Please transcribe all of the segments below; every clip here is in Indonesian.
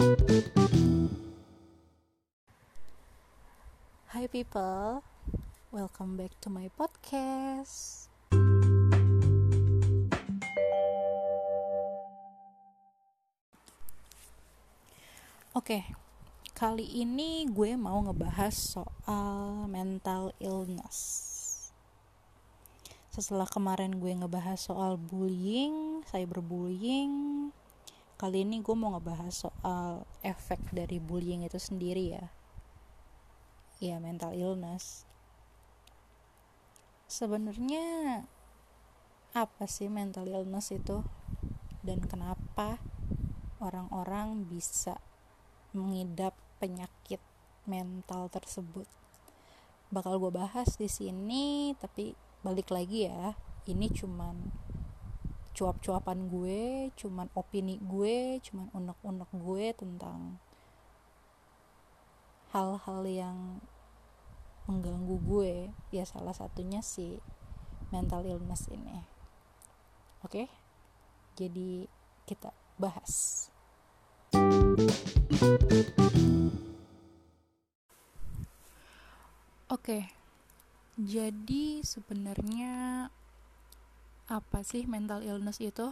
Hi people, welcome back to my podcast. Oke, kali ini gue mau ngebahas soal mental illness. Setelah kemarin gue ngebahas soal bullying, cyberbullying, kali ini gue mau ngebahas soal efek dari bullying itu sendiri ya. Ya, mental illness. Sebenarnya apa sih mental illness itu dan kenapa orang-orang bisa mengidap penyakit mental tersebut. Bakal gue bahas di sini, tapi balik lagi ya, ini cuman cuap-cuapan gue, cuman opini gue, cuman unek-unek gue tentang hal-hal yang mengganggu gue. Ya salah satunya si mental illness ini. Oke? Jadi kita bahas. Oke, jadi sebenarnya apa sih mental illness itu?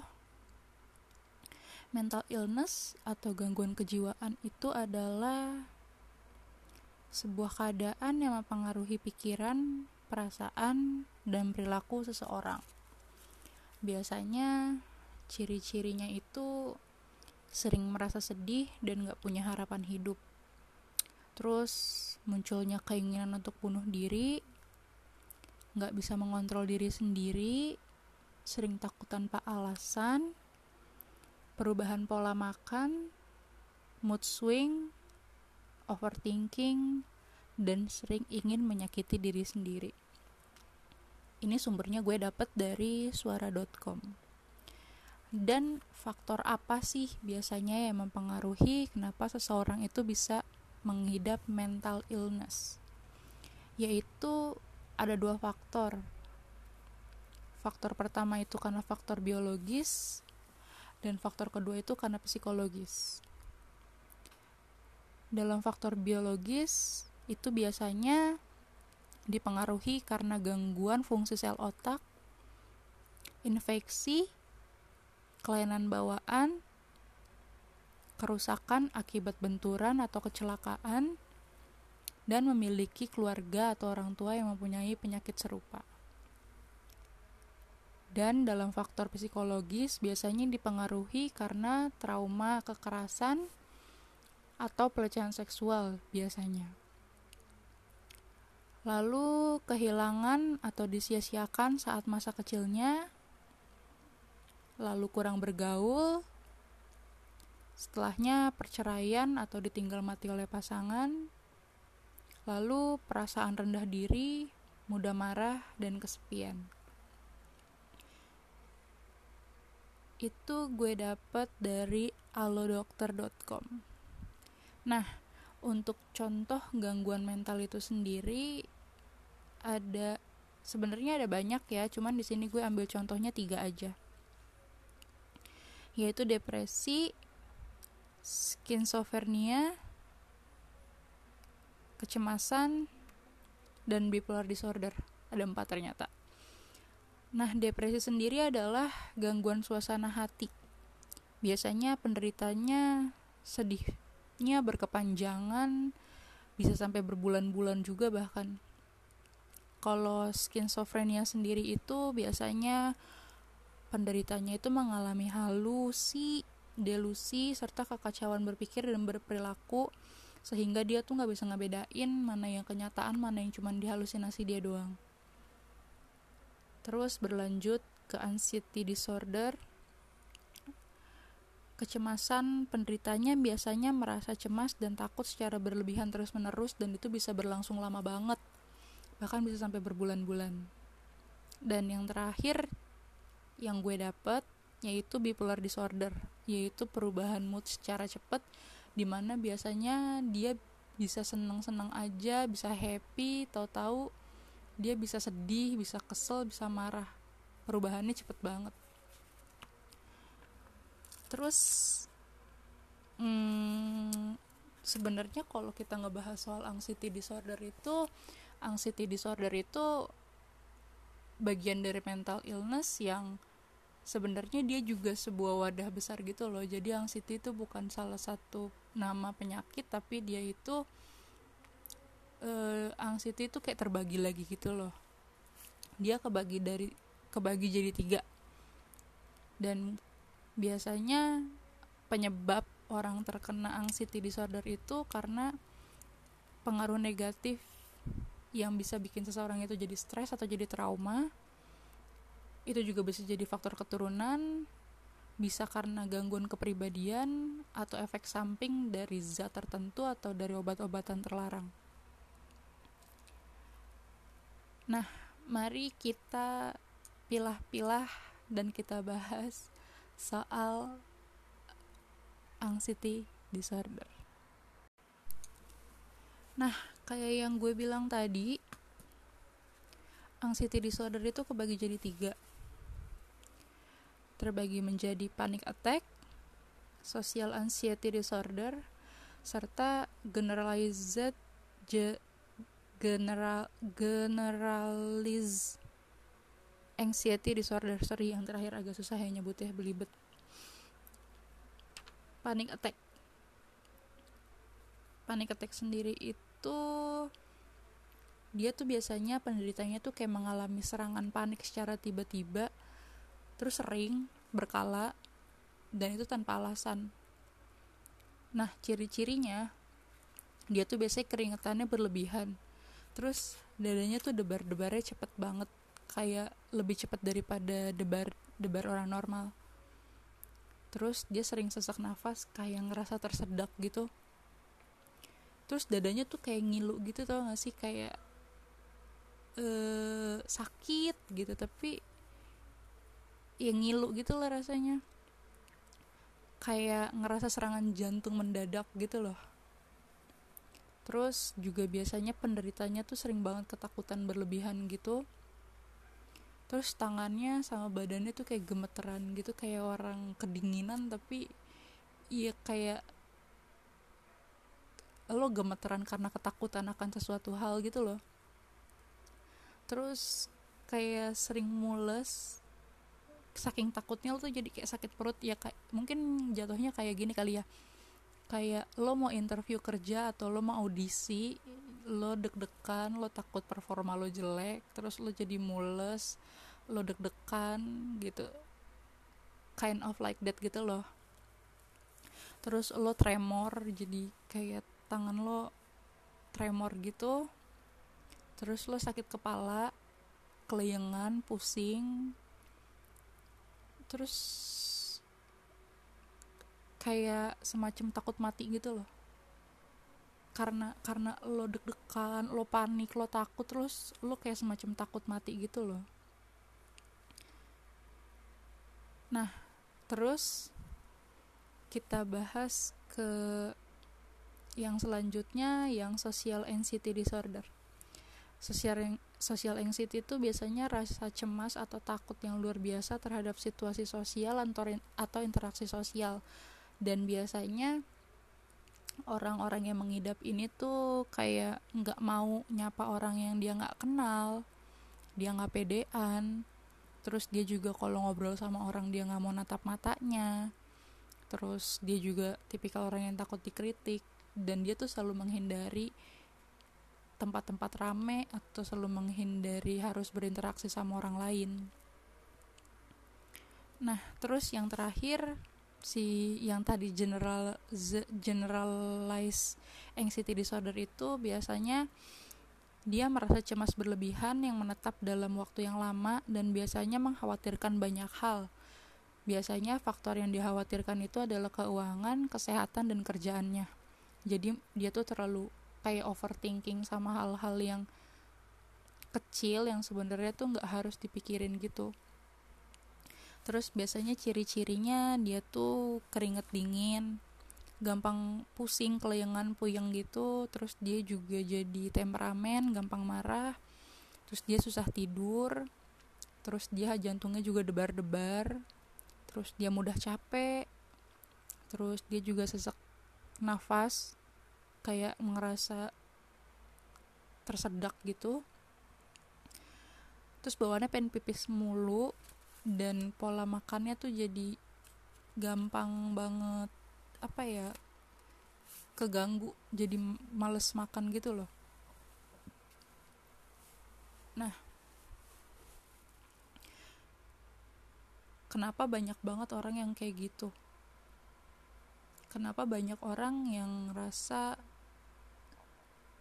Mental illness atau gangguan kejiwaan itu adalah sebuah keadaan yang mempengaruhi pikiran, perasaan, dan perilaku seseorang. Biasanya ciri-cirinya itu sering merasa sedih dan gak punya harapan hidup. Terus munculnya keinginan untuk bunuh diri, gak bisa mengontrol diri sendiri, sering takut tanpa alasan, perubahan pola makan, mood swing, overthinking, dan sering ingin menyakiti diri sendiri. Ini sumbernya gue dapet dari suara.com dan faktor apa sih biasanya yang mempengaruhi kenapa seseorang itu bisa mengidap mental illness? Yaitu ada dua faktor faktor pertama itu karena faktor biologis dan faktor kedua itu karena psikologis dalam faktor biologis itu biasanya dipengaruhi karena gangguan fungsi sel otak infeksi kelainan bawaan, kerusakan akibat benturan atau kecelakaan, dan memiliki keluarga atau orang tua yang mempunyai penyakit serupa. Dan dalam faktor psikologis biasanya dipengaruhi karena trauma kekerasan atau pelecehan seksual biasanya. Lalu kehilangan atau disia-siakan saat masa kecilnya lalu kurang bergaul, setelahnya perceraian atau ditinggal mati oleh pasangan, lalu perasaan rendah diri, mudah marah, dan kesepian. Itu gue dapet dari alodokter.com. Nah, untuk contoh gangguan mental itu sendiri ada sebenarnya ada banyak ya, cuman di sini gue ambil contohnya tiga aja yaitu depresi, skizofrenia, kecemasan, dan bipolar disorder. Ada empat ternyata. Nah, depresi sendiri adalah gangguan suasana hati. Biasanya penderitanya sedihnya berkepanjangan, bisa sampai berbulan-bulan juga bahkan. Kalau skizofrenia sendiri itu biasanya penderitanya itu mengalami halusi, delusi, serta kekacauan berpikir dan berperilaku sehingga dia tuh nggak bisa ngebedain mana yang kenyataan, mana yang cuma dihalusinasi dia doang. Terus berlanjut ke anxiety disorder. Kecemasan penderitanya biasanya merasa cemas dan takut secara berlebihan terus-menerus dan itu bisa berlangsung lama banget. Bahkan bisa sampai berbulan-bulan. Dan yang terakhir yang gue dapet yaitu bipolar disorder yaitu perubahan mood secara cepat di mana biasanya dia bisa seneng-seneng aja bisa happy tahu-tahu dia bisa sedih bisa kesel bisa marah. Perubahannya cepet banget. Terus hmm, sebenarnya kalau kita ngebahas soal anxiety disorder itu anxiety disorder itu bagian dari mental illness yang sebenarnya dia juga sebuah wadah besar gitu loh. Jadi anxiety itu bukan salah satu nama penyakit tapi dia itu uh, anxiety itu kayak terbagi lagi gitu loh. Dia kebagi dari kebagi jadi tiga. Dan biasanya penyebab orang terkena anxiety disorder itu karena pengaruh negatif yang bisa bikin seseorang itu jadi stres atau jadi trauma. Itu juga bisa jadi faktor keturunan bisa karena gangguan kepribadian atau efek samping dari zat tertentu atau dari obat-obatan terlarang. Nah, mari kita pilah-pilah dan kita bahas soal anxiety disorder. Nah, kayak yang gue bilang tadi, anxiety disorder itu kebagi jadi tiga. Terbagi menjadi panic attack, social anxiety disorder, serta generalized ge, general generalized anxiety disorder. Sorry yang terakhir agak susah ya nyebutnya belibet. Panic attack. Panic attack sendiri itu dia tuh biasanya penderitanya tuh kayak mengalami serangan panik secara tiba-tiba terus sering berkala dan itu tanpa alasan. Nah ciri-cirinya dia tuh biasanya keringetannya berlebihan terus dadanya tuh debar-debarnya cepet banget. Kayak lebih cepat daripada debar debar orang normal. Terus dia sering sesak nafas kayak ngerasa tersedak gitu. Terus dadanya tuh kayak ngilu gitu tau gak sih? Kayak eh sakit gitu tapi ya ngilu gitu lah rasanya. Kayak ngerasa serangan jantung mendadak gitu loh terus juga biasanya penderitanya tuh sering banget ketakutan berlebihan gitu. Terus tangannya sama badannya tuh kayak gemeteran gitu kayak orang kedinginan tapi iya kayak lo gemeteran karena ketakutan akan sesuatu hal gitu loh. Terus kayak sering mules saking takutnya lo tuh jadi kayak sakit perut ya kayak mungkin jatuhnya kayak gini kali ya kayak lo mau interview kerja atau lo mau audisi lo deg-degan lo takut performa lo jelek terus lo jadi mules lo deg-degan gitu. Kind of like that gitu loh. Terus lo tremor jadi kayak tangan lo tremor gitu. Terus lo sakit kepala keleyengan pusing. Terus kayak semacam takut mati gitu loh. Karena karena lo deg-degan lo panik lo takut terus lo kayak semacam takut mati gitu loh. Nah terus kita bahas ke yang selanjutnya yang social anxiety disorder. Social social anxiety itu biasanya rasa cemas atau takut yang luar biasa terhadap situasi sosial atau interaksi sosial dan biasanya orang-orang yang mengidap ini tuh kayak nggak mau nyapa orang yang dia nggak kenal dia nggak pedean. Terus dia juga kalau ngobrol sama orang dia nggak mau natap matanya. Terus dia juga tipikal orang yang takut dikritik. Dan dia tuh selalu menghindari tempat-tempat rame atau selalu menghindari harus berinteraksi sama orang lain. Nah terus yang terakhir si yang tadi general generalize anxiety disorder itu biasanya dia merasa cemas berlebihan yang menetap dalam waktu yang lama dan biasanya mengkhawatirkan banyak hal. Biasanya faktor yang dikhawatirkan itu adalah keuangan, kesehatan, dan kerjaannya. Jadi dia tuh terlalu kayak overthinking sama hal-hal yang kecil yang sebenarnya tuh nggak harus dipikirin gitu terus biasanya ciri-cirinya dia tuh keringet dingin gampang pusing kelayangan puyeng gitu. Terus dia juga jadi temperamen gampang marah. Terus dia susah tidur. Terus dia jantungnya juga debar-debar. Terus dia mudah capek. Terus dia juga sesak nafas kayak ngerasa tersedak gitu. Terus bawaannya pengen pipis mulu dan pola makannya tuh jadi gampang banget apa ya keganggu jadi males makan gitu loh nah kenapa banyak banget orang yang kayak gitu kenapa banyak orang yang rasa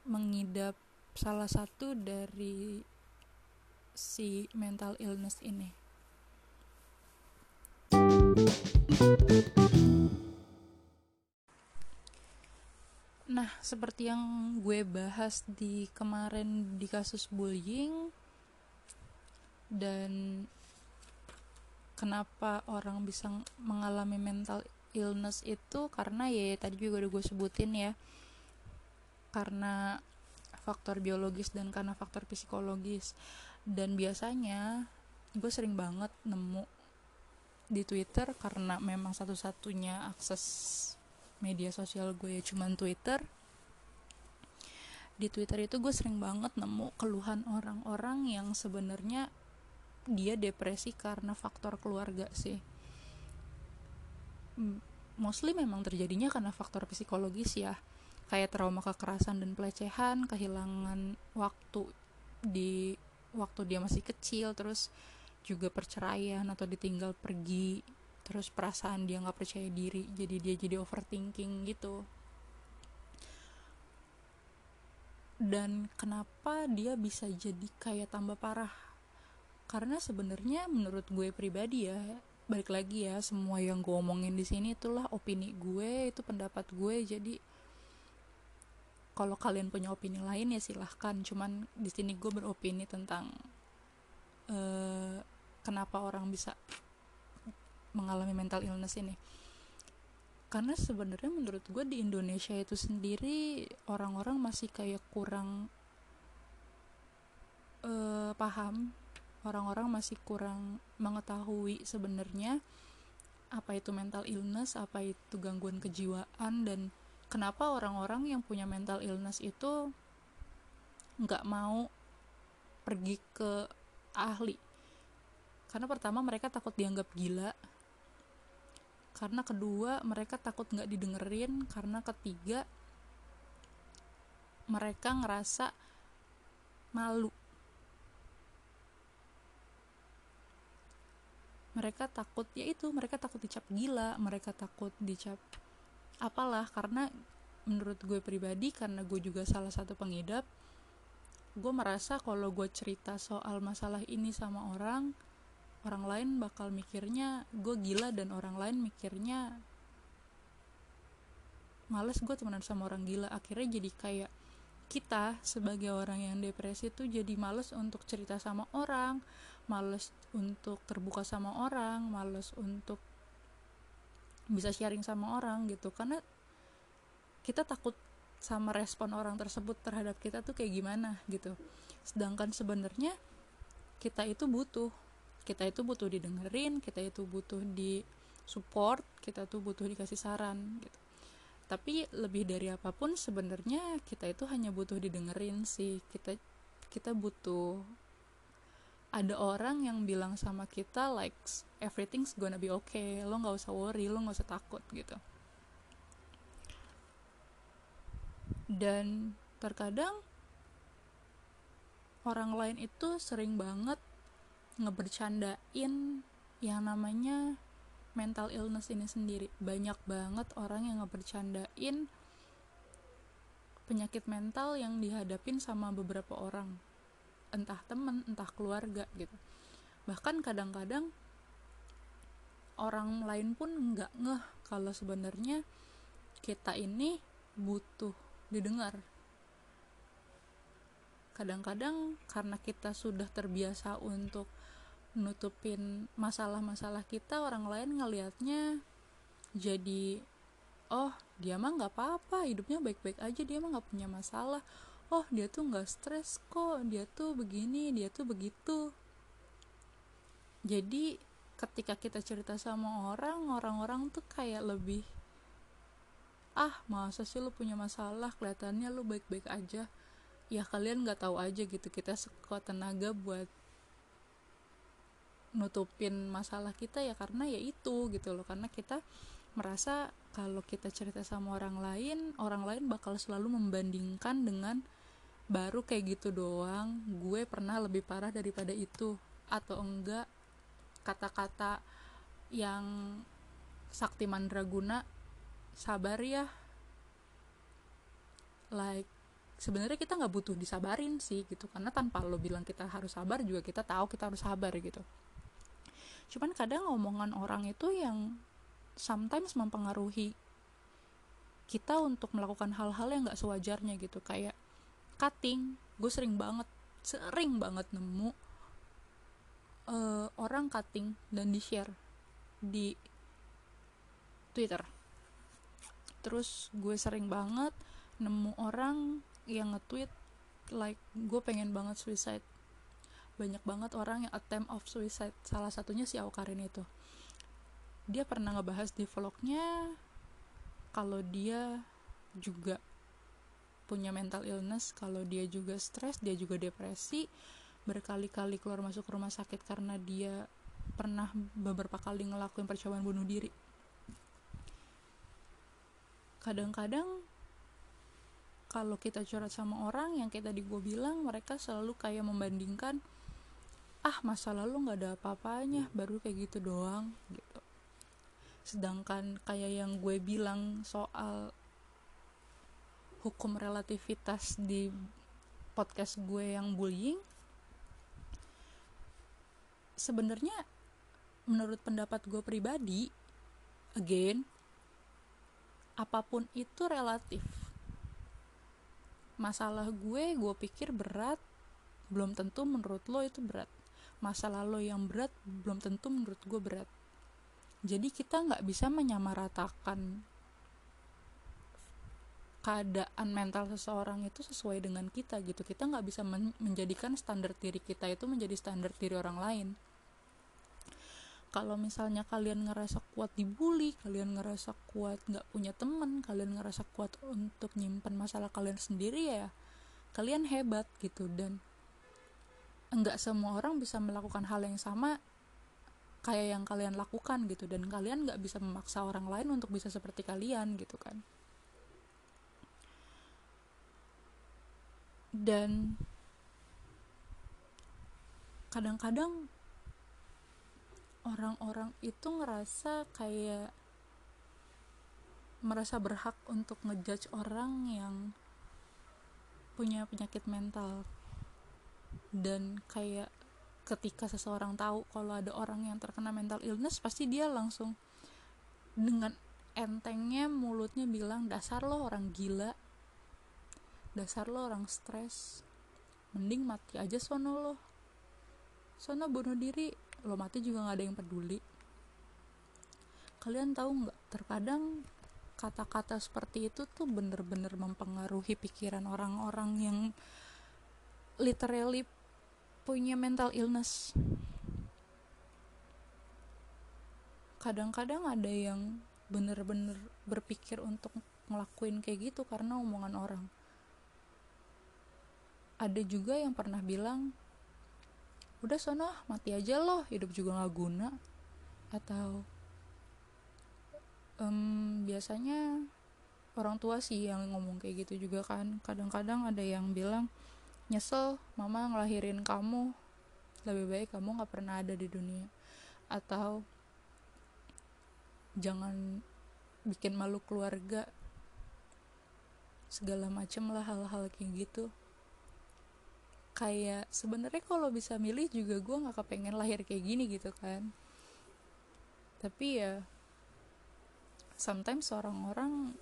mengidap salah satu dari si mental illness ini. Nah, seperti yang gue bahas di kemarin di kasus bullying dan kenapa orang bisa mengalami mental illness itu karena ya tadi juga udah gue sebutin ya karena faktor biologis dan karena faktor psikologis. Dan biasanya gue sering banget nemu di Twitter karena memang satu-satunya akses media sosial gue ya cuman Twitter. Di Twitter itu gue sering banget nemu keluhan orang-orang yang sebenarnya dia depresi karena faktor keluarga sih. Mostly memang terjadinya karena faktor psikologis ya. Kayak trauma kekerasan dan pelecehan kehilangan waktu di waktu dia masih kecil terus juga perceraian atau ditinggal pergi terus perasaan dia nggak percaya diri jadi dia jadi overthinking gitu. Dan kenapa dia bisa jadi kayak tambah parah? Karena sebenarnya menurut gue pribadi ya balik lagi ya semua yang gue omongin di sini itulah opini gue itu pendapat gue jadi kalau kalian punya opini lain ya silahkan cuman di sini gue beropini tentang uh, kenapa orang bisa mengalami mental illness ini? Karena sebenarnya menurut gue di Indonesia itu sendiri orang-orang masih kayak kurang uh, paham. Orang-orang masih kurang mengetahui sebenarnya apa itu mental illness apa itu gangguan kejiwaan dan kenapa orang-orang yang punya mental illness itu nggak mau pergi ke ahli karena pertama mereka takut dianggap gila. Karena kedua mereka takut nggak didengerin. Karena ketiga mereka ngerasa malu. Mereka takut ya itu mereka takut dicap gila mereka takut dicap apalah. Karena menurut gue pribadi karena gue juga salah satu pengidap gue merasa kalau gue cerita soal masalah ini sama orang orang lain bakal mikirnya gue gila dan orang lain mikirnya males gue temenan sama orang gila. Akhirnya jadi kayak kita sebagai orang yang depresi tuh jadi males untuk cerita sama orang males untuk terbuka sama orang males untuk bisa sharing sama orang gitu. Karena kita takut sama respon orang tersebut terhadap kita tuh kayak gimana gitu. Sedangkan sebenarnya kita itu butuh kita itu butuh didengerin kita itu butuh di support kita tuh butuh dikasih saran gitu. Tapi lebih dari apa pun sebenarnya kita itu hanya butuh didengerin sih. Kita kita butuh ada orang yang bilang sama kita like everything's gonna be okay. Lo nggak usah worry lo nggak usah takut gitu. Dan terkadang orang lain itu sering banget ngebercandain yang namanya mental illness ini sendiri. Banyak banget orang yang ngebercandain penyakit mental yang dihadapin sama beberapa orang. Entah temen entah keluarga gitu. Bahkan kadang-kadang orang lain pun nggak ngeh kalau sebenarnya kita ini butuh didengar. Kadang-kadang karena kita sudah terbiasa untuk nutupin masalah-masalah kita orang lain ngelihatnya jadi oh dia mah nggak apa-apa hidupnya baik-baik aja dia mah nggak punya masalah. Oh dia tuh nggak stres kok dia tuh begini dia tuh begitu. Jadi ketika kita cerita sama orang orang-orang tuh kayak lebih ah masa sih lu punya masalah? Kelihatannya lu baik-baik aja. Ya kalian nggak tahu aja gitu kita sekuat tenaga buat nutupin masalah kita ya karena ya itu gitu loh. Karena kita merasa kalau kita cerita sama orang lain orang lain bakal selalu membandingkan dengan baru kayak gitu doang. Gue pernah lebih parah daripada itu. Atau enggak kata-kata yang sakti mandraguna sabar ya. Like sebenarnya kita nggak butuh disabarin sih gitu. Karena tanpa lo bilang kita harus sabar juga kita tahu kita harus sabar gitu cuman kadang omongan orang itu yang sometimes mempengaruhi kita untuk melakukan hal-hal yang nggak sewajarnya gitu. Kayak cutting gue sering banget sering banget nemu uh, orang cutting dan di share di Twitter. Terus gue sering banget nemu orang yang nge-tweet like gue pengen banget suicide banyak banget orang yang attempt of suicide. Salah satunya si Aukarin itu. Dia pernah ngebahas di vlognya kalau dia juga punya mental illness kalau dia juga stres dia juga depresi berkali-kali keluar masuk rumah sakit karena dia pernah beberapa kali ngelakuin percobaan bunuh diri. Kadang-kadang kalau kita curhat sama orang yang kayak tadi gue bilang mereka selalu kayak membandingkan ah masa lalu nggak ada apa-apanya baru kayak gitu doang gitu. Sedangkan kayak yang gue bilang soal hukum relativitas di podcast gue yang bullying sebenarnya menurut pendapat gue pribadi again apa pun itu relatif. Masalah gue gue pikir berat belum tentu menurut lo itu berat masalah lo yang berat belum tentu menurut gue berat. Jadi kita nggak bisa menyamaratakan keadaan mental seseorang itu sesuai dengan kita gitu. Kita nggak bisa men menjadikan standar diri kita itu menjadi standar diri orang lain. Kalau misalnya kalian ngerasa kuat dibully kalian ngerasa kuat nggak punya temen kalian ngerasa kuat untuk nyimpan masalah kalian sendiri ya kalian hebat gitu. Dan enggak semua orang bisa melakukan hal yang sama kayak yang kalian lakukan gitu. Dan kalian nggak bisa memaksa orang lain untuk bisa seperti kalian gitu kan. Dan kadang-kadang orang-orang itu ngerasa kayak merasa berhak untuk ngejudge orang yang punya penyakit mental dan kayak ketika seseorang tahu kalau ada orang yang terkena mental illness pasti dia langsung dengan entengnya mulutnya bilang dasar lo orang gila. Dasar lo orang stres. Mending mati aja sono lo. Sono bunuh diri. Lo mati juga nggak ada yang peduli. Kalian tahu nggak? Terkadang kata-kata seperti itu tuh bener-bener mempengaruhi pikiran orang-orang yang literally punya mental illness. Kadang-kadang ada yang bener-bener berpikir untuk ngelakuin kayak gitu karena omongan orang. Ada juga yang pernah bilang udah sono mati aja loh hidup juga nggak guna. Atau um, biasanya orang tua sih yang ngomong kayak gitu juga kan. Kadang-kadang ada yang bilang nyesel mama ngelahirin kamu lebih baik kamu nggak pernah ada di dunia. Atau jangan bikin malu keluarga. Segala macem lah hal-hal kayak gitu. Kayak sebenarnya kalau bisa milih juga gue nggak kepengen lahir kayak gini gitu kan. Tapi ya sometimes orang-orang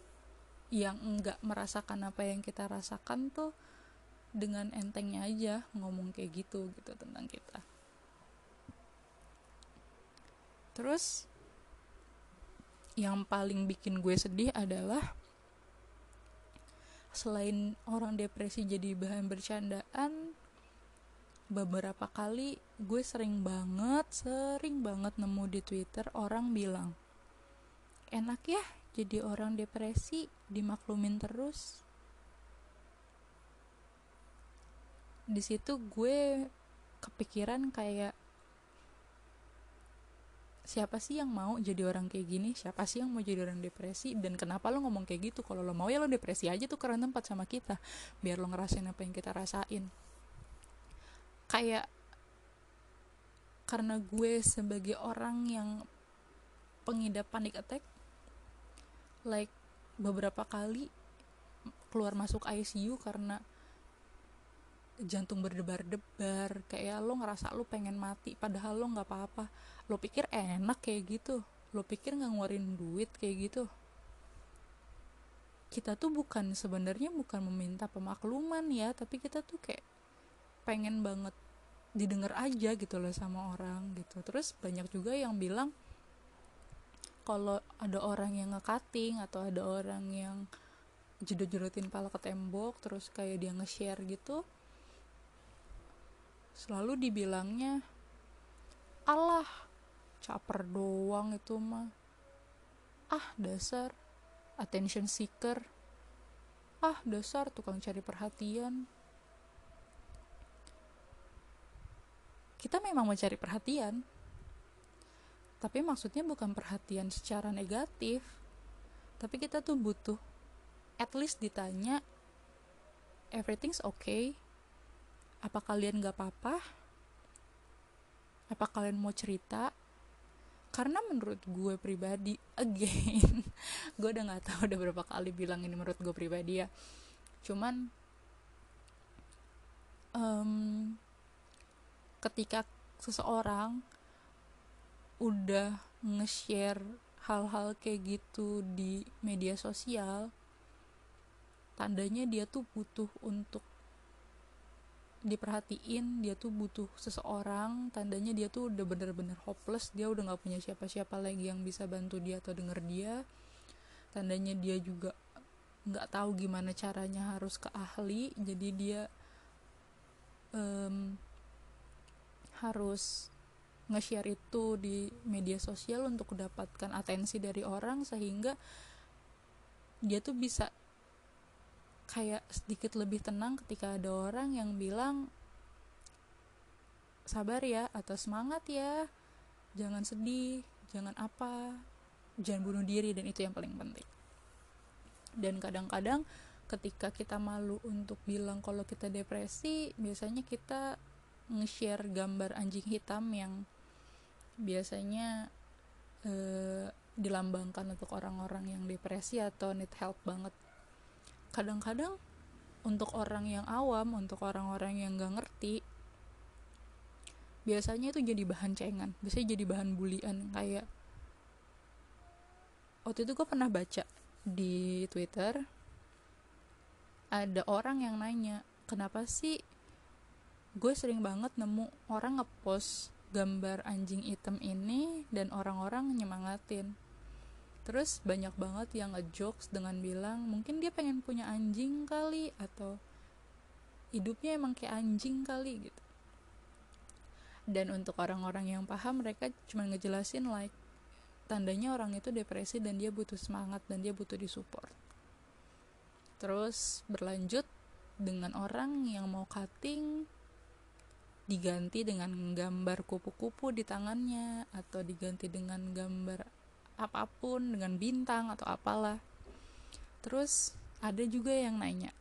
yang enggak merasakan apa yang kita rasakan tuh dengan entengnya aja ngomong kayak gitu gitu tentang kita. Terus yang paling bikin gue sedih adalah selain orang depresi jadi bahan bercandaan beberapa kali gue sering banget sering banget nemu di twitter orang bilang enak ya jadi orang depresi dimaklumin terus di situ gue kepikiran kayak siapa sih yang mau jadi orang kayak gini? Siapa sih yang mau jadi orang depresi? Dan kenapa lo ngomong kayak gitu? Kalau lo mau ya lo depresi aja tuh karena tempat sama kita biar lo ngerasain apa yang kita rasain. Kayak karena gue sebagai orang yang pengidap panic attack like beberapa kali keluar masuk ICU karena jantung berdebar-debar kayak lo ngerasa lo pengen mati padahal lo nggak apa-apa. Lo pikir enak kayak gitu. Lo pikir nggak ngeluarin duit kayak gitu. Kita tuh bukan sebenarnya bukan meminta pemakluman ya tapi kita tuh kayak pengen banget didengar aja gitu loh sama orang gitu. Terus banyak juga yang bilang kalau ada orang yang ngekating atau ada orang yang jedot-jedotin pala ke tembok terus kayak dia nge-share gitu selalu dibilangnya Allah caper doang itu mah. Ah dasar attention seeker. Ah dasar tukang cari perhatian. Kita memang mencari perhatian tapi maksudnya bukan perhatian secara negatif tapi kita tuh butuh at least ditanya everything's okay apa kalian gak apa-apa? Apa kalian mau cerita? Karena menurut gue pribadi again gue udah nggak tahu udah berapa kali bilang ini menurut gue pribadi ya. Cuman um, ketika seseorang udah nge-share hal-hal kayak gitu di media sosial tandanya dia tuh butuh untuk diperhatiin dia tuh butuh seseorang tandanya dia tuh udah bener-bener hopeless dia udah nggak punya siapa-siapa lagi yang bisa bantu dia atau denger dia. Tandanya dia juga nggak tahu gimana caranya harus ke ahli jadi dia um, harus nge-share itu di media sosial untuk mendapatkan atensi dari orang sehingga dia tuh bisa kayak sedikit lebih tenang ketika ada orang yang bilang sabar ya atau semangat ya. Jangan sedih jangan apa. Jangan bunuh diri dan itu yang paling penting. Dan kadang-kadang ketika kita malu untuk bilang kalau kita depresi biasanya kita nge-share gambar anjing hitam yang biasanya eh, dilambangkan untuk orang-orang yang depresi atau need help banget kadang-kadang untuk orang yang awam untuk orang-orang yang gak ngerti biasanya itu jadi bahan cengan biasanya jadi bahan bulian. Kayak waktu itu gue pernah baca di twitter ada orang yang nanya kenapa sih gue sering banget nemu orang ngepost gambar anjing hitam ini dan orang-orang nyemangatin terus banyak banget yang ngejokes dengan bilang mungkin dia pengen punya anjing kali atau hidupnya emang kayak anjing kali gitu. Dan untuk orang-orang yang paham mereka cuma ngejelasin like tandanya orang itu depresi dan dia butuh semangat dan dia butuh disupport. Terus berlanjut dengan orang yang mau cutting diganti dengan gambar kupu-kupu di tangannya atau diganti dengan gambar apa pun dengan bintang atau apalah. Terus ada juga yang nanya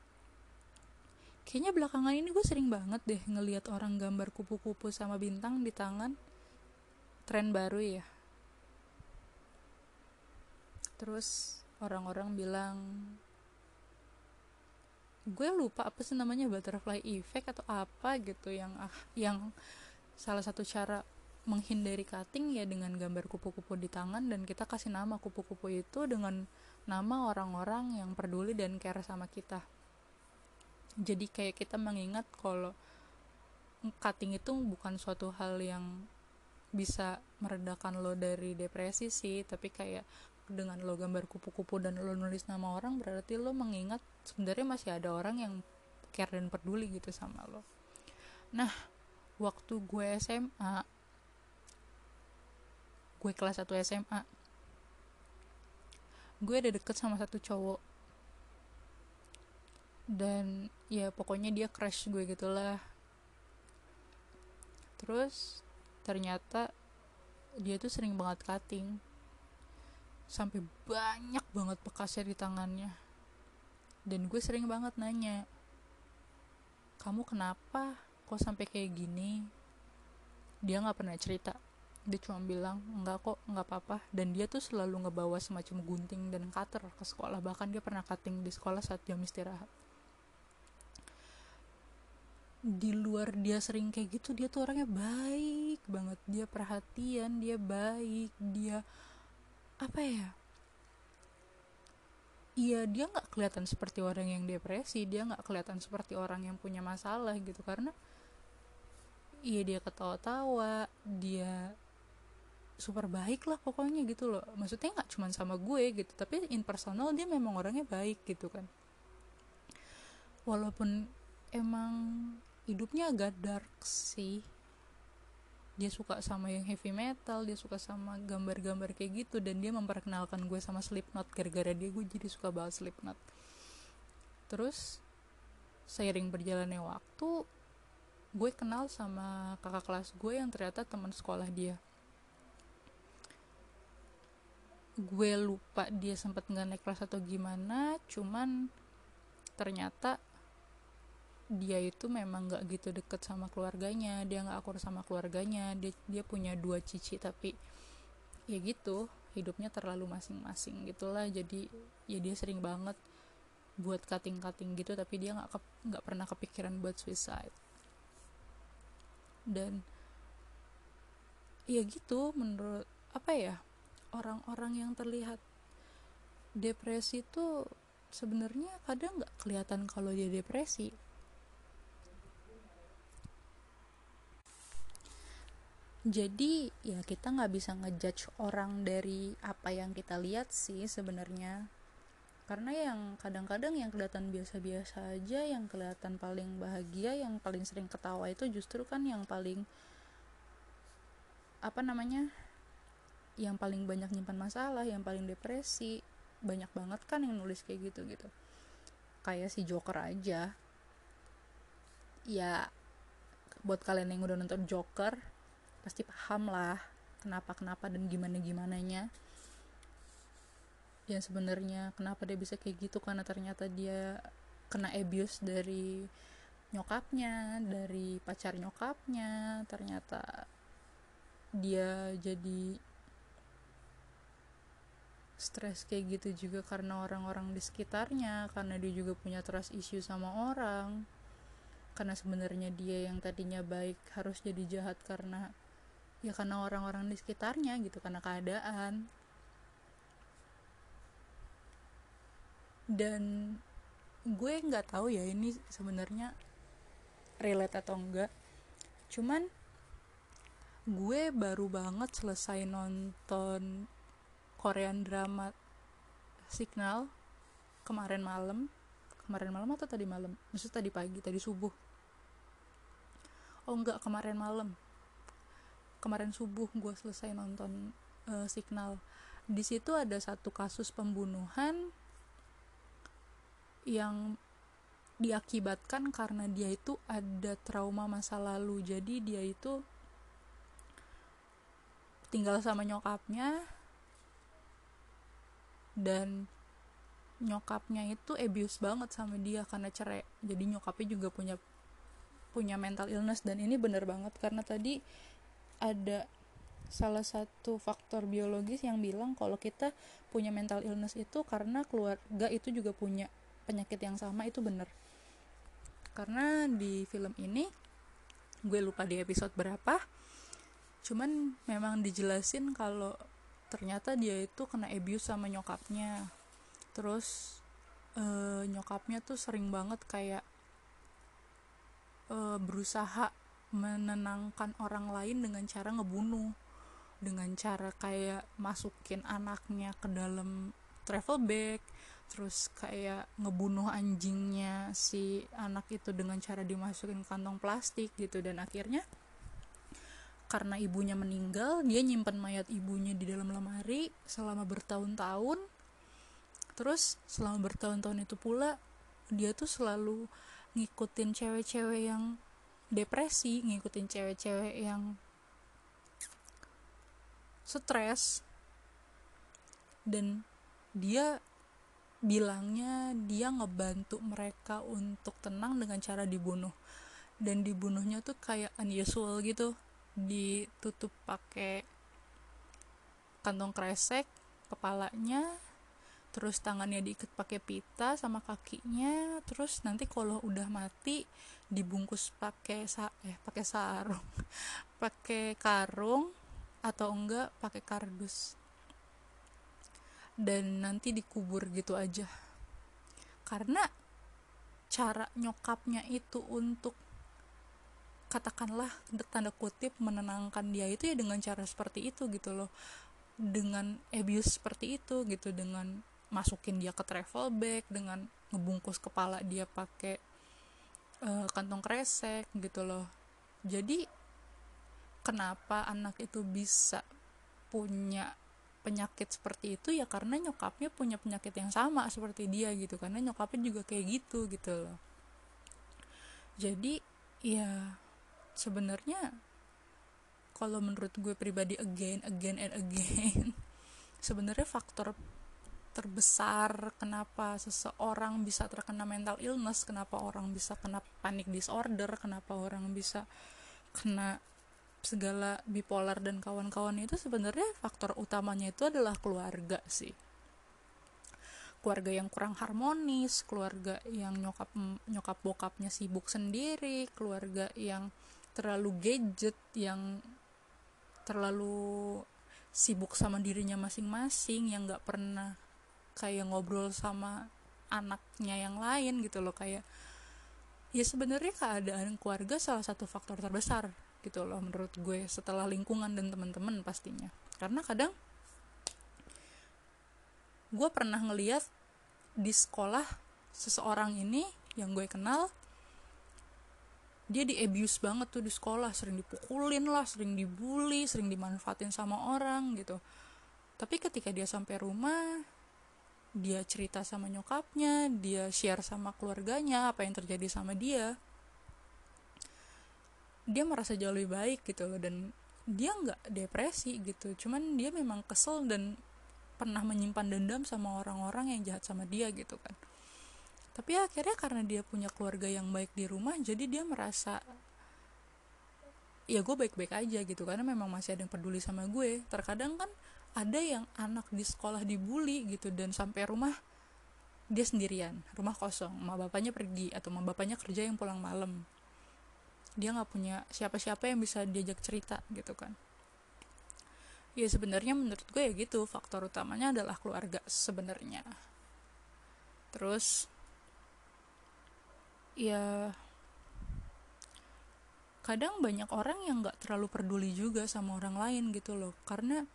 kayaknya belakangan ini gue sering banget deh ngelihat orang gambar kupu-kupu sama bintang di tangan. Tren baru ya. Terus orang-orang bilang gue lupa apa sih namanya butterfly effect atau apa gitu yang ah yang salah satu cara menghindari cutting ya dengan gambar kupu-kupu di tangan dan kita kasih nama kupu-kupu itu dengan nama orang-orang yang peduli dan care sama kita. Jadi kayak kita mengingat kalau cutting itu bukan suatu hal yang bisa meredakan lo dari depresi sih tapi kayak dengan lo gambar kupu-kupu dan lo nulis nama orang berarti lo mengingat sebenarnya masih ada orang yang care dan peduli gitu sama lo. Nah waktu gue SMA gue kelas 1 SMA gue ada deket sama satu cowok. Dan ya pokoknya dia crush gue gitulah terus ternyata dia tuh sering banget cutting. Sampai banyak banget bekasnya di tangannya. Dan gue sering banget nanya kamu kenapa kok sampai kayak gini? Dia nggak pernah cerita dia cuma bilang enggak kok nggak apa-apa. Dan dia tuh selalu ngebawa semacam gunting dan cutter ke sekolah. Bahkan dia pernah cutting di sekolah saat jam istirahat. Di luar dia sering kayak gitu dia tuh orangnya baik banget. Dia perhatian dia baik dia apa ya? Iya dia nggak kelihatan seperti orang yang depresi dia nggak kelihatan seperti orang yang punya masalah gitu. Karena iya dia ketawa-tawa dia super baik lah pokoknya gitu loh. Maksudnya nggak cuma sama gue gitu tapi in personal dia memang orangnya baik gitu kan. Walaupun emang hidupnya agak dark sih. Dia suka sama yang heavy metal dia suka sama gambar-gambar kayak gitu dan dia memperkenalkan gue sama Slipknot. Gara-gara dia gue jadi suka banget Slipknot. Terus seiring berjalannya waktu gue kenal sama kakak kelas gue yang ternyata teman sekolah dia gue lupa dia sempat nggak naik kelas atau gimana cuman ternyata dia itu memang nggak gitu deket sama keluarganya dia nggak akur sama keluarganya dia dia punya dua cici tapi ya gitu hidupnya terlalu masing-masing gitulah. Jadi ya dia sering banget buat cutting-cutting gitu tapi dia nggak nggak pernah kepikiran buat suicide. Dan ya gitu menurut apa ya orang-orang yang terlihat depresi itu sebenarnya kadang nggak kelihatan kalau dia depresi. Jadi ya kita nggak bisa ngejudge orang dari apa yang kita lihat sih sebenarnya. Karena yang kadang-kadang yang kelihatan biasa-biasa aja yang kelihatan paling bahagia yang paling sering ketawa itu justru kan yang paling apa namanya yang paling banyak nyimpan masalah yang paling depresi banyak banget kan yang nulis kayak gitu gitu. Kayak si Joker aja. Ya buat kalian yang udah nonton Joker pasti paham lah kenapa kenapa dan gimana gimana nya yang sebenarnya kenapa dia bisa kayak gitu karena ternyata dia kena abuse dari nyokapnya dari pacar nyokapnya. Ternyata dia jadi stres kayak gitu juga karena orang-orang di sekitarnya karena dia juga punya trust issue sama orang. Karena sebenarnya dia yang tadinya baik harus jadi jahat karena ya karena orang-orang di sekitarnya gitu karena keadaan. Dan gue nggak tahu ya ini sebenarnya relate atau enggak. Cuman gue baru banget selesai nonton Korean drama Signal kemarin malam. Kemarin malam atau tadi malam? Maksud tadi pagi tadi subuh. Oh enggak kemarin malam. Kemarin subuh gue selesai nonton uh, Signal. Di situ ada satu kasus pembunuhan yang diakibatkan karena dia itu ada trauma masa lalu. Jadi dia itu tinggal sama nyokapnya dan nyokapnya itu abuse banget sama dia karena cerai. Jadi nyokapnya juga punya punya mental illness. Dan ini bener banget karena tadi ada salah satu faktor biologis yang bilang kalau kita punya mental illness itu karena keluarga itu juga punya penyakit yang sama itu bener. Karena di film ini gue lupa di episode berapa cuman memang dijelasin kalau ternyata dia itu kena abuse sama nyokapnya. Terus uh, nyokapnya tuh sering banget kayak uh, berusaha menenangkan orang lain dengan cara ngebunuh dengan cara kayak masukin anaknya ke dalam travel bag terus kayak ngebunuh anjingnya si anak itu dengan cara dimasukin kantong plastik gitu dan akhirnya karena ibunya meninggal dia nyimpan mayat ibunya di dalam lemari selama bertahun-tahun. Terus selama bertahun-tahun itu pula dia tuh selalu ngikutin cewek-cewek yang depresi ngikutin cewek-cewek yang stres. Dan dia bilangnya dia ngebantu mereka untuk tenang dengan cara dibunuh. Dan dibunuhnya tuh kayak unusual gitu ditutup pakai kantong kresek kepalanya terus tangannya diikat pakai pita sama kakinya terus nanti kalau udah mati dibungkus pakai sa eh pakai sarung pakai karung atau enggak pakai kardus. Dan nanti dikubur gitu aja. Karena cara nyokapnya itu untuk katakanlah tanda kutip menenangkan dia itu ya dengan cara seperti itu gitu loh. Dengan abuse seperti itu gitu dengan masukin dia ke travel bag dengan ngebungkus kepala dia pakai uh, kantong kresek gitu loh. Jadi kenapa anak itu bisa punya penyakit seperti itu? Ya karena nyokapnya punya penyakit yang sama seperti dia gitu. Karena nyokapnya juga kayak gitu gitu loh. Jadi ya sebenarnya kalau menurut gue pribadi again again and again sebenarnya faktor terbesar kenapa seseorang bisa terkena mental illness kenapa orang bisa kena panic disorder kenapa orang bisa kena segala bipolar dan kawan-kawan itu sebenarnya faktor utamanya itu adalah keluarga sih. Keluarga yang kurang harmonis keluarga yang nyokap nyokap bokapnya sibuk sendiri keluarga yang terlalu gadget yang terlalu sibuk sama dirinya masing-masing yang nggak pernah kayak ngobrol sama anaknya yang lain gitu loh. Kayak ya sebenarnya keadaan keluarga salah satu faktor terbesar gitu loh menurut gue setelah lingkungan dan teman-teman pastinya. Karena kadang gue pernah ngeliat di sekolah seseorang ini yang gue kenal dia di abuse banget tuh di sekolah sering dipukulin lah sering dibully sering dimanfaatin sama orang gitu. Tapi ketika dia sampai rumah dia cerita sama nyokapnya dia share sama keluarganya apa yang terjadi sama dia dia merasa jauh lebih baik gitu dan dia nggak depresi gitu cuman dia memang kesel dan pernah menyimpan dendam sama orang-orang yang jahat sama dia gitu kan tapi akhirnya karena dia punya keluarga yang baik di rumah jadi dia merasa ya gue baik-baik aja gitu. Karena memang masih ada yang peduli sama gue. Terkadang kan ada yang anak di sekolah dibully gitu dan sampai rumah dia sendirian rumah kosong. Ma bapaknya pergi atau ma bapaknya kerja yang pulang malam. Dia nggak punya siapa-siapa yang bisa diajak cerita gitu kan. Ya sebenarnya menurut gue ya gitu. Faktor utamanya adalah keluarga sebenarnya. Terus ya kadang banyak orang yang nggak terlalu peduli juga sama orang lain gitu loh. Karena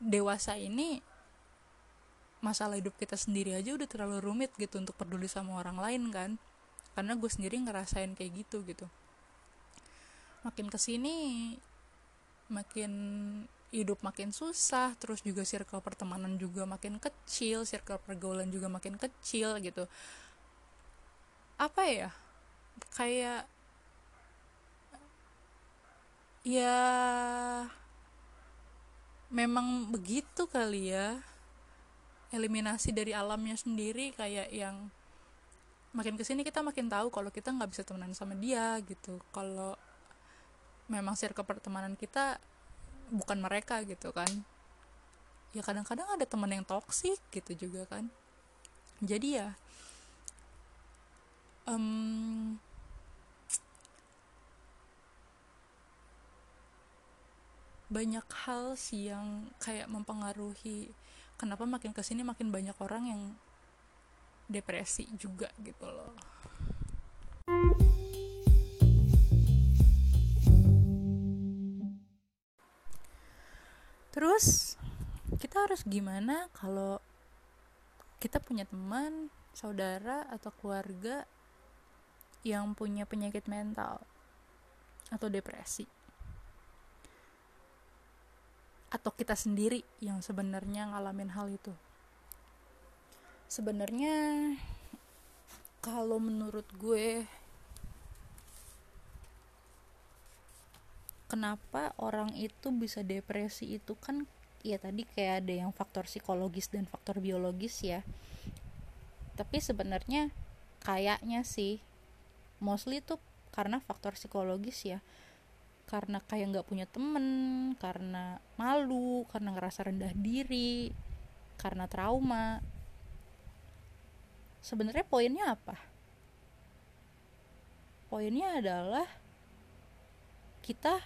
dewasa ini masalah hidup kita sendiri aja udah terlalu rumit gitu untuk peduli sama orang lain kan. Karena gue sendiri ngerasain kayak gitu gitu. Makin ke sini makin hidup makin susah terus juga circle pertemanan juga makin kecil circle pergaulan juga makin kecil gitu apa ya? Kayak ya memang begitu kali ya. Eliminasi dari alamnya sendiri kayak yang makin ke sini kita makin tahu kalau kita nggak bisa temenan sama dia gitu. Kalau memang circle pertemanan kita bukan mereka gitu kan. Ya kadang-kadang ada teman yang toksik gitu juga kan. Jadi ya um, banyak hal sih yang kayak mempengaruhi kenapa makin ke sini makin banyak orang yang depresi juga gitu loh. Terus kita harus gimana kalau kita punya teman saudara atau keluarga yang punya penyakit mental atau depresi. Atau kita sendiri yang sebenarnya ngalamin hal itu. Sebenarnya kalau menurut gue kenapa orang itu bisa depresi itu kan ya tadi kayak ada yang faktor psikologis dan faktor biologis ya. Tapi sebenarnya kayaknya sih mostly tuh karena faktor psikologis ya. Karena kayak nggak punya temen karena malu karena ngerasa rendah diri karena trauma. Sebenarnya poinnya apa? Poinnya adalah kita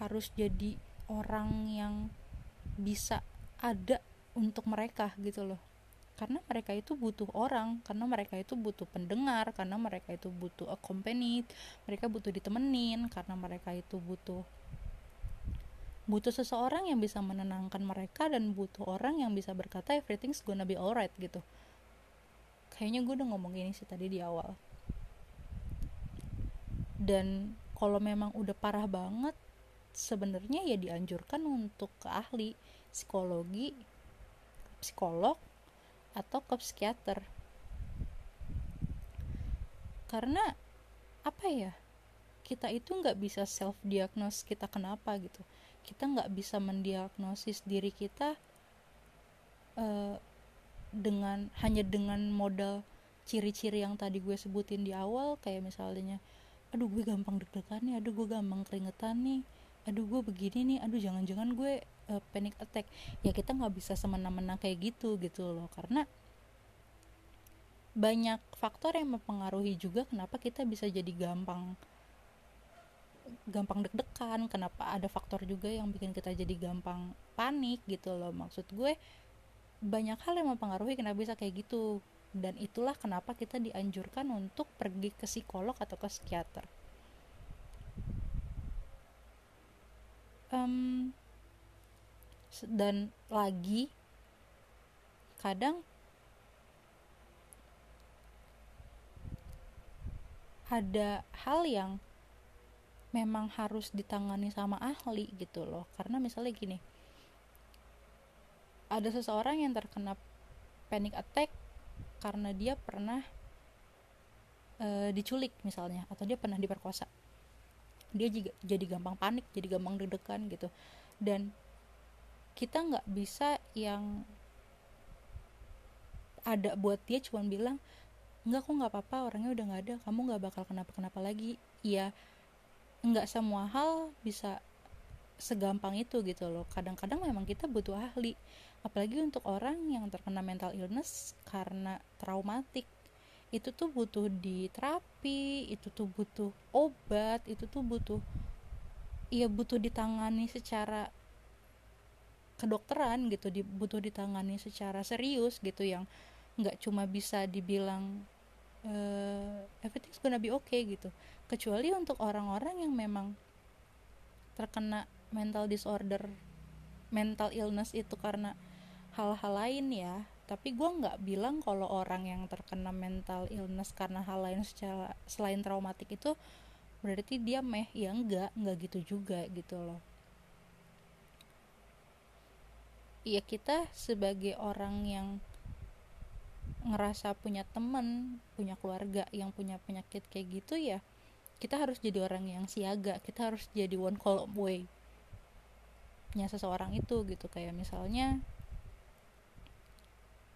harus jadi orang yang bisa ada untuk mereka gitu loh karena mereka itu butuh orang karena mereka itu butuh pendengar karena mereka itu butuh accompanied mereka butuh ditemenin karena mereka itu butuh butuh seseorang yang bisa menenangkan mereka dan butuh orang yang bisa berkata everything's gonna be alright gitu. Kayaknya gue udah ngomong ini sih tadi di awal. Dan kalau memang udah parah banget sebenarnya ya dianjurkan untuk ke ahli psikologi psikolog atau ke psikiater. Karena apa ya kita itu nggak bisa self diagnose kita kenapa gitu. Kita nggak bisa mendiagnosis diri kita uh, dengan hanya dengan modal ciri-ciri yang tadi gue sebutin di awal kayak misalnya aduh gue gampang deg-degan nih aduh gue gampang keringetan nih aduh gue begini nih aduh jangan-jangan gue uh, panic attack ya kita nggak bisa semena-mena kayak gitu gitu loh. Karena banyak faktor yang mempengaruhi juga kenapa kita bisa jadi gampang gampang deg-degan kenapa ada faktor juga yang bikin kita jadi gampang panik gitu loh. Maksud gue banyak hal yang mempengaruhi kenapa bisa kayak gitu. Dan itulah kenapa kita dianjurkan untuk pergi ke psikolog atau ke psikiater. Um, dan lagi kadang ada hal yang memang harus ditangani sama ahli gitu loh. Karena misalnya gini ada seseorang yang terkena panic attack karena dia pernah e, diculik misalnya atau dia pernah diperkosa. Dia juga jadi gampang panik jadi gampang deg-degan gitu. Dan kita nggak bisa yang ada buat dia cuma bilang nggak kok nggak apa-apa orangnya udah nggak ada kamu nggak bakal kenapa-kenapa lagi. Iya nggak semua hal bisa segampang itu gitu loh. Kadang-kadang memang kita butuh ahli apalagi untuk orang yang terkena mental illness karena traumatik. Itu tuh butuh di terapi itu tuh butuh obat itu tuh butuh ya butuh ditangani secara kedokteran gitu di, butuh ditangani secara serius gitu yang nggak cuma bisa dibilang uh, everything's gonna be okay gitu. Kecuali untuk orang-orang yang memang terkena mental disorder mental illness itu karena hal-hal lain ya. Tapi gue nggak bilang kalau orang yang terkena mental illness karena hal lain secara selain traumatik itu berarti dia meh. Ya enggak enggak gitu juga gitu loh Iya kita sebagai orang yang ngerasa punya temen punya keluarga yang punya penyakit kayak gitu ya kita harus jadi orang yang siaga kita harus jadi one call away nya seseorang itu gitu. Kayak misalnya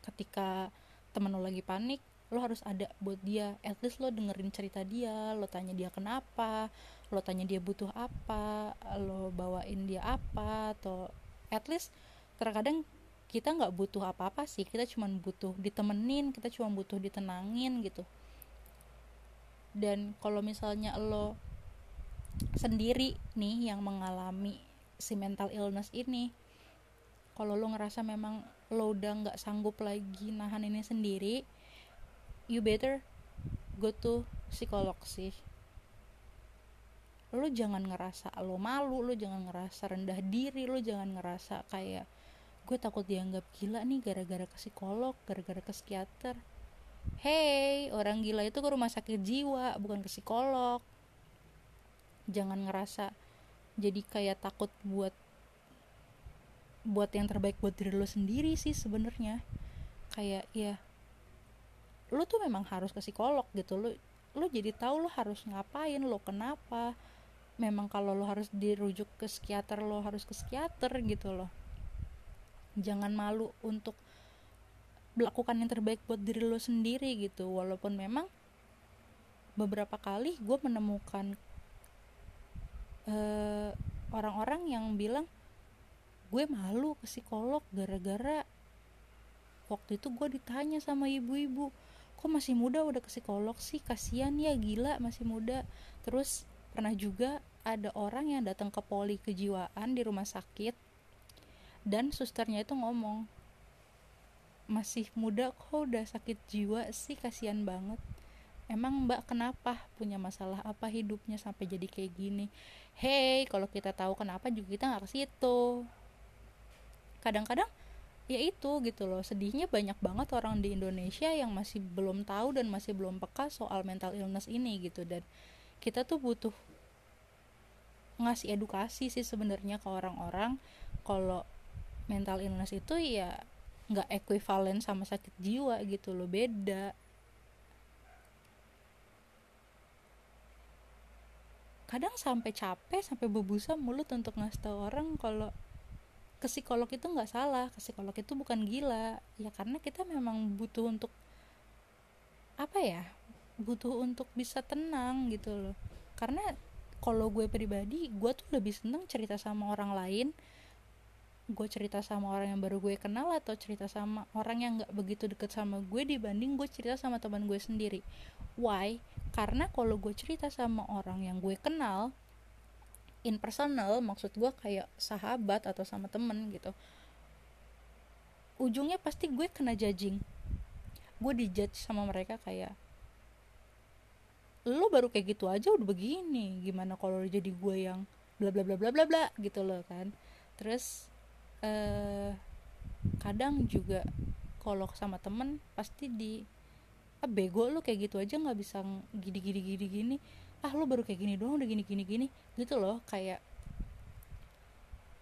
ketika temen lo lagi panik lo harus ada buat dia. At least lo dengerin cerita dia lo tanya dia kenapa lo tanya dia butuh apa lo bawain dia apa atau at least terkadang kita nggak butuh apa-apa sih kita cuma butuh ditemenin kita cuma butuh ditenangin gitu. Dan kalau misalnya lo sendiri nih yang mengalami si mental illness ini kalau lo ngerasa memang lo udah nggak sanggup lagi nahan ini sendiri you better go to psikolog sih. Lo jangan ngerasa lo malu lo jangan ngerasa rendah diri lo jangan ngerasa kayak gue takut dianggap gila nih gara-gara ke psikolog gara-gara ke psikiater. Hey orang gila itu ke rumah sakit jiwa bukan ke psikolog. Jangan ngerasa jadi kayak takut buat buat yang terbaik buat diri lo sendiri sih sebenarnya. Kayak ya lu tuh memang harus ke psikolog gitu. Lu lu jadi tahu lu harus ngapain lo kenapa. Memang kalau lo harus dirujuk ke psikiater lo harus ke psikiater gitu loh jangan malu untuk melakukan yang terbaik buat diri lo sendiri gitu. Walaupun memang beberapa kali gue menemukan uh, orang-orang yang bilang gue malu ke psikolog gara-gara waktu itu gue ditanya sama ibu-ibu kok masih muda udah ke psikolog sih? Kasihan ya gila masih muda terus pernah juga ada orang yang datang ke poli kejiwaan di rumah sakit dan susternya itu ngomong masih muda kok udah sakit jiwa sih kasihan banget. Emang mbak kenapa punya masalah apa hidupnya sampai jadi kayak gini? Hey kalau kita tahu kenapa juga kita nggak ke situ. Kadang-kadang ya itu gitu loh. Sedihnya banyak banget orang di Indonesia yang masih belum tahu dan masih belum peka soal mental illness ini gitu. Dan kita tuh butuh ngasih edukasi sih sebenarnya ke orang-orang kalau mental illness itu ya nggak ekuivalen sama sakit jiwa gitu loh beda. Kadang sampai capek sampai berbusa mulut untuk ngasih tahu orang kalau ke psikolog itu nggak salah ke psikolog itu bukan gila. Ya karena kita memang butuh untuk apa ya butuh untuk bisa tenang gitu loh. Karena kalau gue pribadi gue tuh lebih seneng cerita sama orang lain gue cerita sama orang yang baru gue kenal atau cerita sama orang yang nggak begitu deket sama gue dibanding gue cerita sama teman gue sendiri. Why? Karena kalau gue cerita sama orang yang gue kenal in personal maksud gue kayak sahabat atau sama temen gitu ujungnya pasti gue kena judging. Gue dijudge sama mereka kayak lo baru kayak gitu aja udah begini gimana kalau jadi gue yang bla bla bla bla bla bla gitu loh kan. Terus eh kadang juga kalau sama temen pasti di ah bego lo kayak gitu aja nggak bisa gini gini gini gini. Ah lo baru kayak gini doang udah gini gini gini. Gitu loh kayak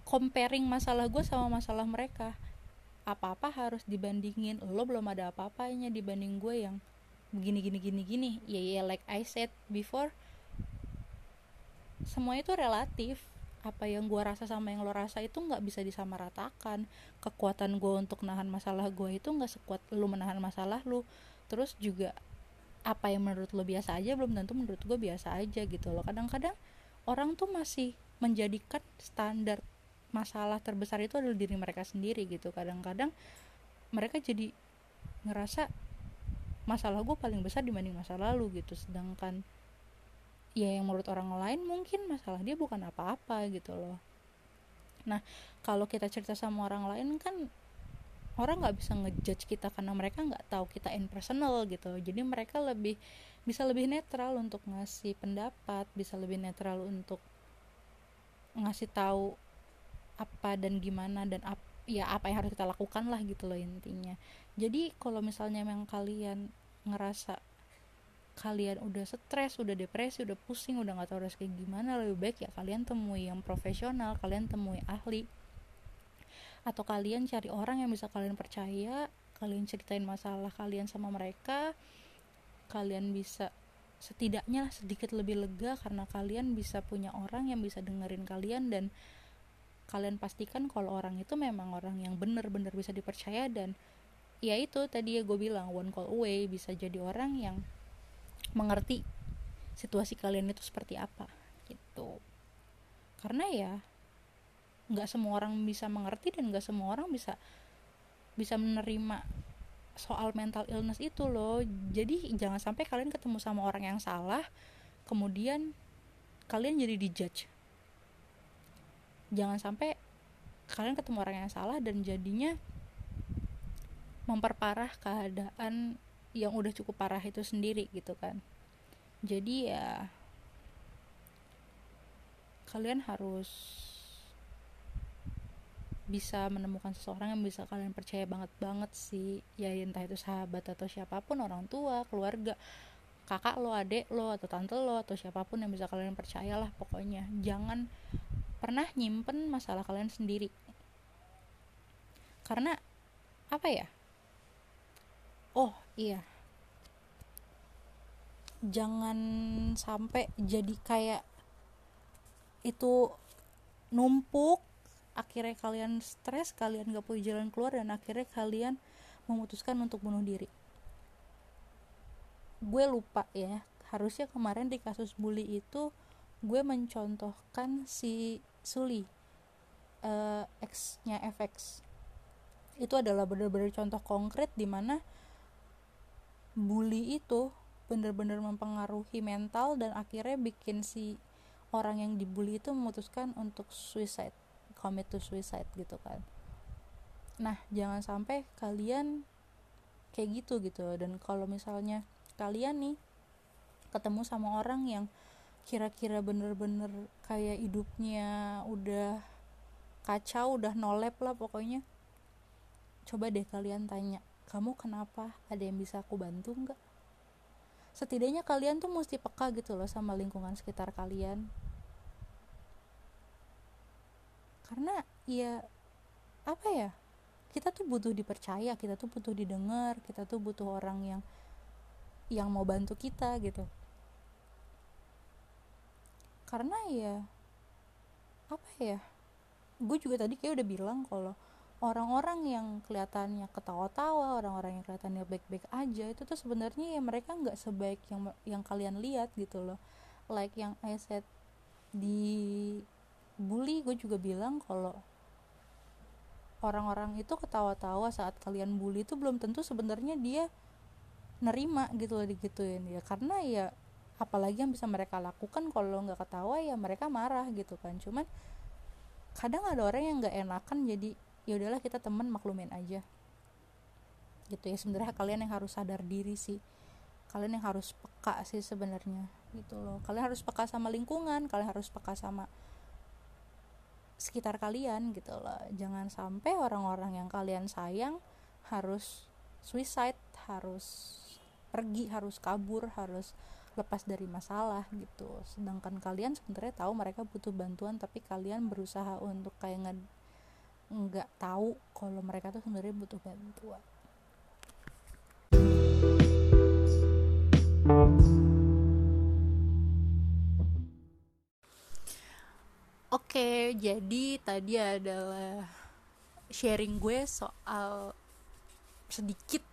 comparing masalah gue sama masalah mereka. Apa-apa harus dibandingin lo belum ada apa-apanya dibanding gue yang begini gini gini gini. Ya ya like I said before semua itu relatif apa yang gue rasa sama yang lo rasa itu nggak bisa disamaratakan. Kekuatan gue untuk nahan masalah gue itu nggak sekuat lo menahan masalah lo terus juga apa yang menurut lo biasa aja belum tentu menurut gue biasa aja gitu loh. Kadang-kadang orang tuh masih menjadikan standar masalah terbesar itu adalah diri mereka sendiri gitu. Kadang-kadang mereka jadi ngerasa masalah gue paling besar dibanding masa lalu gitu. Sedangkan ya yang menurut orang lain mungkin masalah dia bukan apa-apa gitu loh. Nah kalau kita cerita sama orang lain kan orang nggak bisa ngejudge kita karena mereka nggak tahu kita in personal gitu jadi mereka lebih bisa lebih netral untuk ngasih pendapat bisa lebih netral untuk ngasih tahu apa dan gimana dan ap, ya apa yang harus kita lakukan lah gitu loh intinya. Jadi kalau misalnya memang kalian ngerasa kalian udah stres, udah depresi, udah pusing, udah nggak tahu harus kayak gimana, lebih baik ya kalian temui yang profesional, kalian temui ahli. Atau kalian cari orang yang bisa kalian percaya kalian ceritain masalah kalian sama mereka kalian bisa setidaknya sedikit lebih lega karena kalian bisa punya orang yang bisa dengerin kalian dan kalian pastikan kalau orang itu memang orang yang benar-benar bisa dipercaya dan ya itu tadi ya gue bilang one call away bisa jadi orang yang mengerti situasi kalian itu seperti apa gitu. Karena ya nggak semua orang bisa mengerti dan nggak semua orang bisa bisa menerima soal mental illness itu loh. Jadi jangan sampai kalian ketemu sama orang yang salah kemudian kalian jadi dijudge. Jangan sampai kalian ketemu orang yang salah dan jadinya memperparah keadaan yang udah cukup parah itu sendiri gitu kan. Jadi ya kalian harus bisa menemukan seseorang yang bisa kalian percaya banget banget sih. Ya entah itu sahabat atau siapa pun orang tua keluarga kakak lo adik lo atau tante lo atau siapa pun yang bisa kalian percayalah pokoknya. Jangan pernah nyimpen masalah kalian sendiri. Karena apa ya oh. Iya. Jangan sampai jadi kayak itu numpuk akhirnya kalian stres kalian gak punya jalan keluar dan akhirnya kalian memutuskan untuk bunuh diri. Gue lupa ya harusnya kemarin di kasus bully itu gue mencontohkan si Suli uh, X-nya FX itu adalah benar-benar contoh konkret di mana bully itu benar-benar mempengaruhi mental dan akhirnya bikin si orang yang dibully itu memutuskan untuk suicide commit to suicide gitu kan. Nah jangan sampai kalian kayak gitu gitu. Dan kalau misalnya kalian nih ketemu sama orang yang kira-kira bener-bener kayak hidupnya udah kacau udah nolep lah pokoknya coba deh kalian tanya kamu kenapa? Ada yang bisa aku bantu nggak? Setidaknya kalian tuh mesti peka gitu loh sama lingkungan sekitar kalian. Karena ya apa ya? Kita tuh butuh dipercaya kita tuh butuh didengar kita tuh butuh orang yang yang mau bantu kita gitu. Karena ya apa ya? Gue juga tadi kayak udah bilang kalau orang-orang yang kelihatannya ketawa-tawa orang-orang yang kelihatannya baik-baik aja itu tuh sebenarnya ya mereka nggak sebaik yang yang kalian lihat gitu loh. Like yang I said di bully gue juga bilang kalau orang-orang itu ketawa-tawa saat kalian bully itu belum tentu sebenarnya dia nerima gitu loh digituin ya. Karena ya apalagi yang bisa mereka lakukan kalau nggak ketawa ya mereka marah gitu kan. Cuman kadang ada orang yang nggak enakan jadi ya udahlah kita temen maklumin aja. Gitu ya sebenarnya kalian yang harus sadar diri sih. Kalian yang harus peka sih sebenarnya gitu loh. Kalian harus peka sama lingkungan kalian harus peka sama sekitar kalian gitu loh jangan sampai orang-orang yang kalian sayang harus suicide harus pergi harus kabur harus lepas dari masalah gitu. Sedangkan kalian sebenarnya tahu mereka butuh bantuan tapi kalian berusaha untuk kayak nggak tahu kalau mereka tuh sebenarnya butuh bantuan. Oke, jadi tadi adalah sharing gue soal sedikit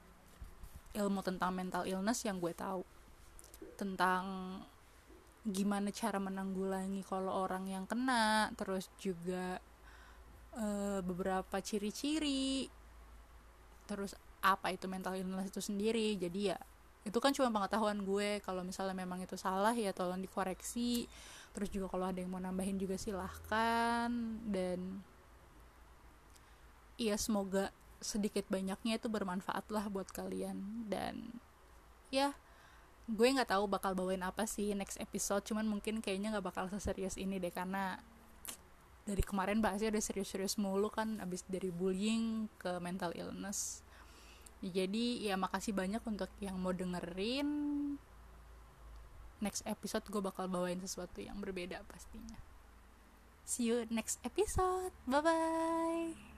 ilmu tentang mental illness yang gue tahu. Tentang gimana cara menanggulangi kalau orang yang kena, terus juga uh, beberapa ciri-ciri. Terus apa itu mental illness itu sendiri. Jadi ya itu kan cuma pengetahuan gue. Kalau misalnya memang itu salah ya tolong dikoreksi. Terus juga kalau ada yang mau nambahin juga silahkan. Dan iya semoga sedikit banyaknya itu bermanfaat lah buat kalian. Dan ya gue nggak tahu bakal bawain apa sih next episode. Cuman mungkin kayaknya nggak bakal seserius ini deh karena dari kemarin bahasnya udah serius-serius mulu kan abis dari bullying ke mental illness. Jadi ya makasih banyak untuk yang mau dengerin. Next episode gue bakal bawain sesuatu yang berbeda pastinya. See you next episode. Bye bye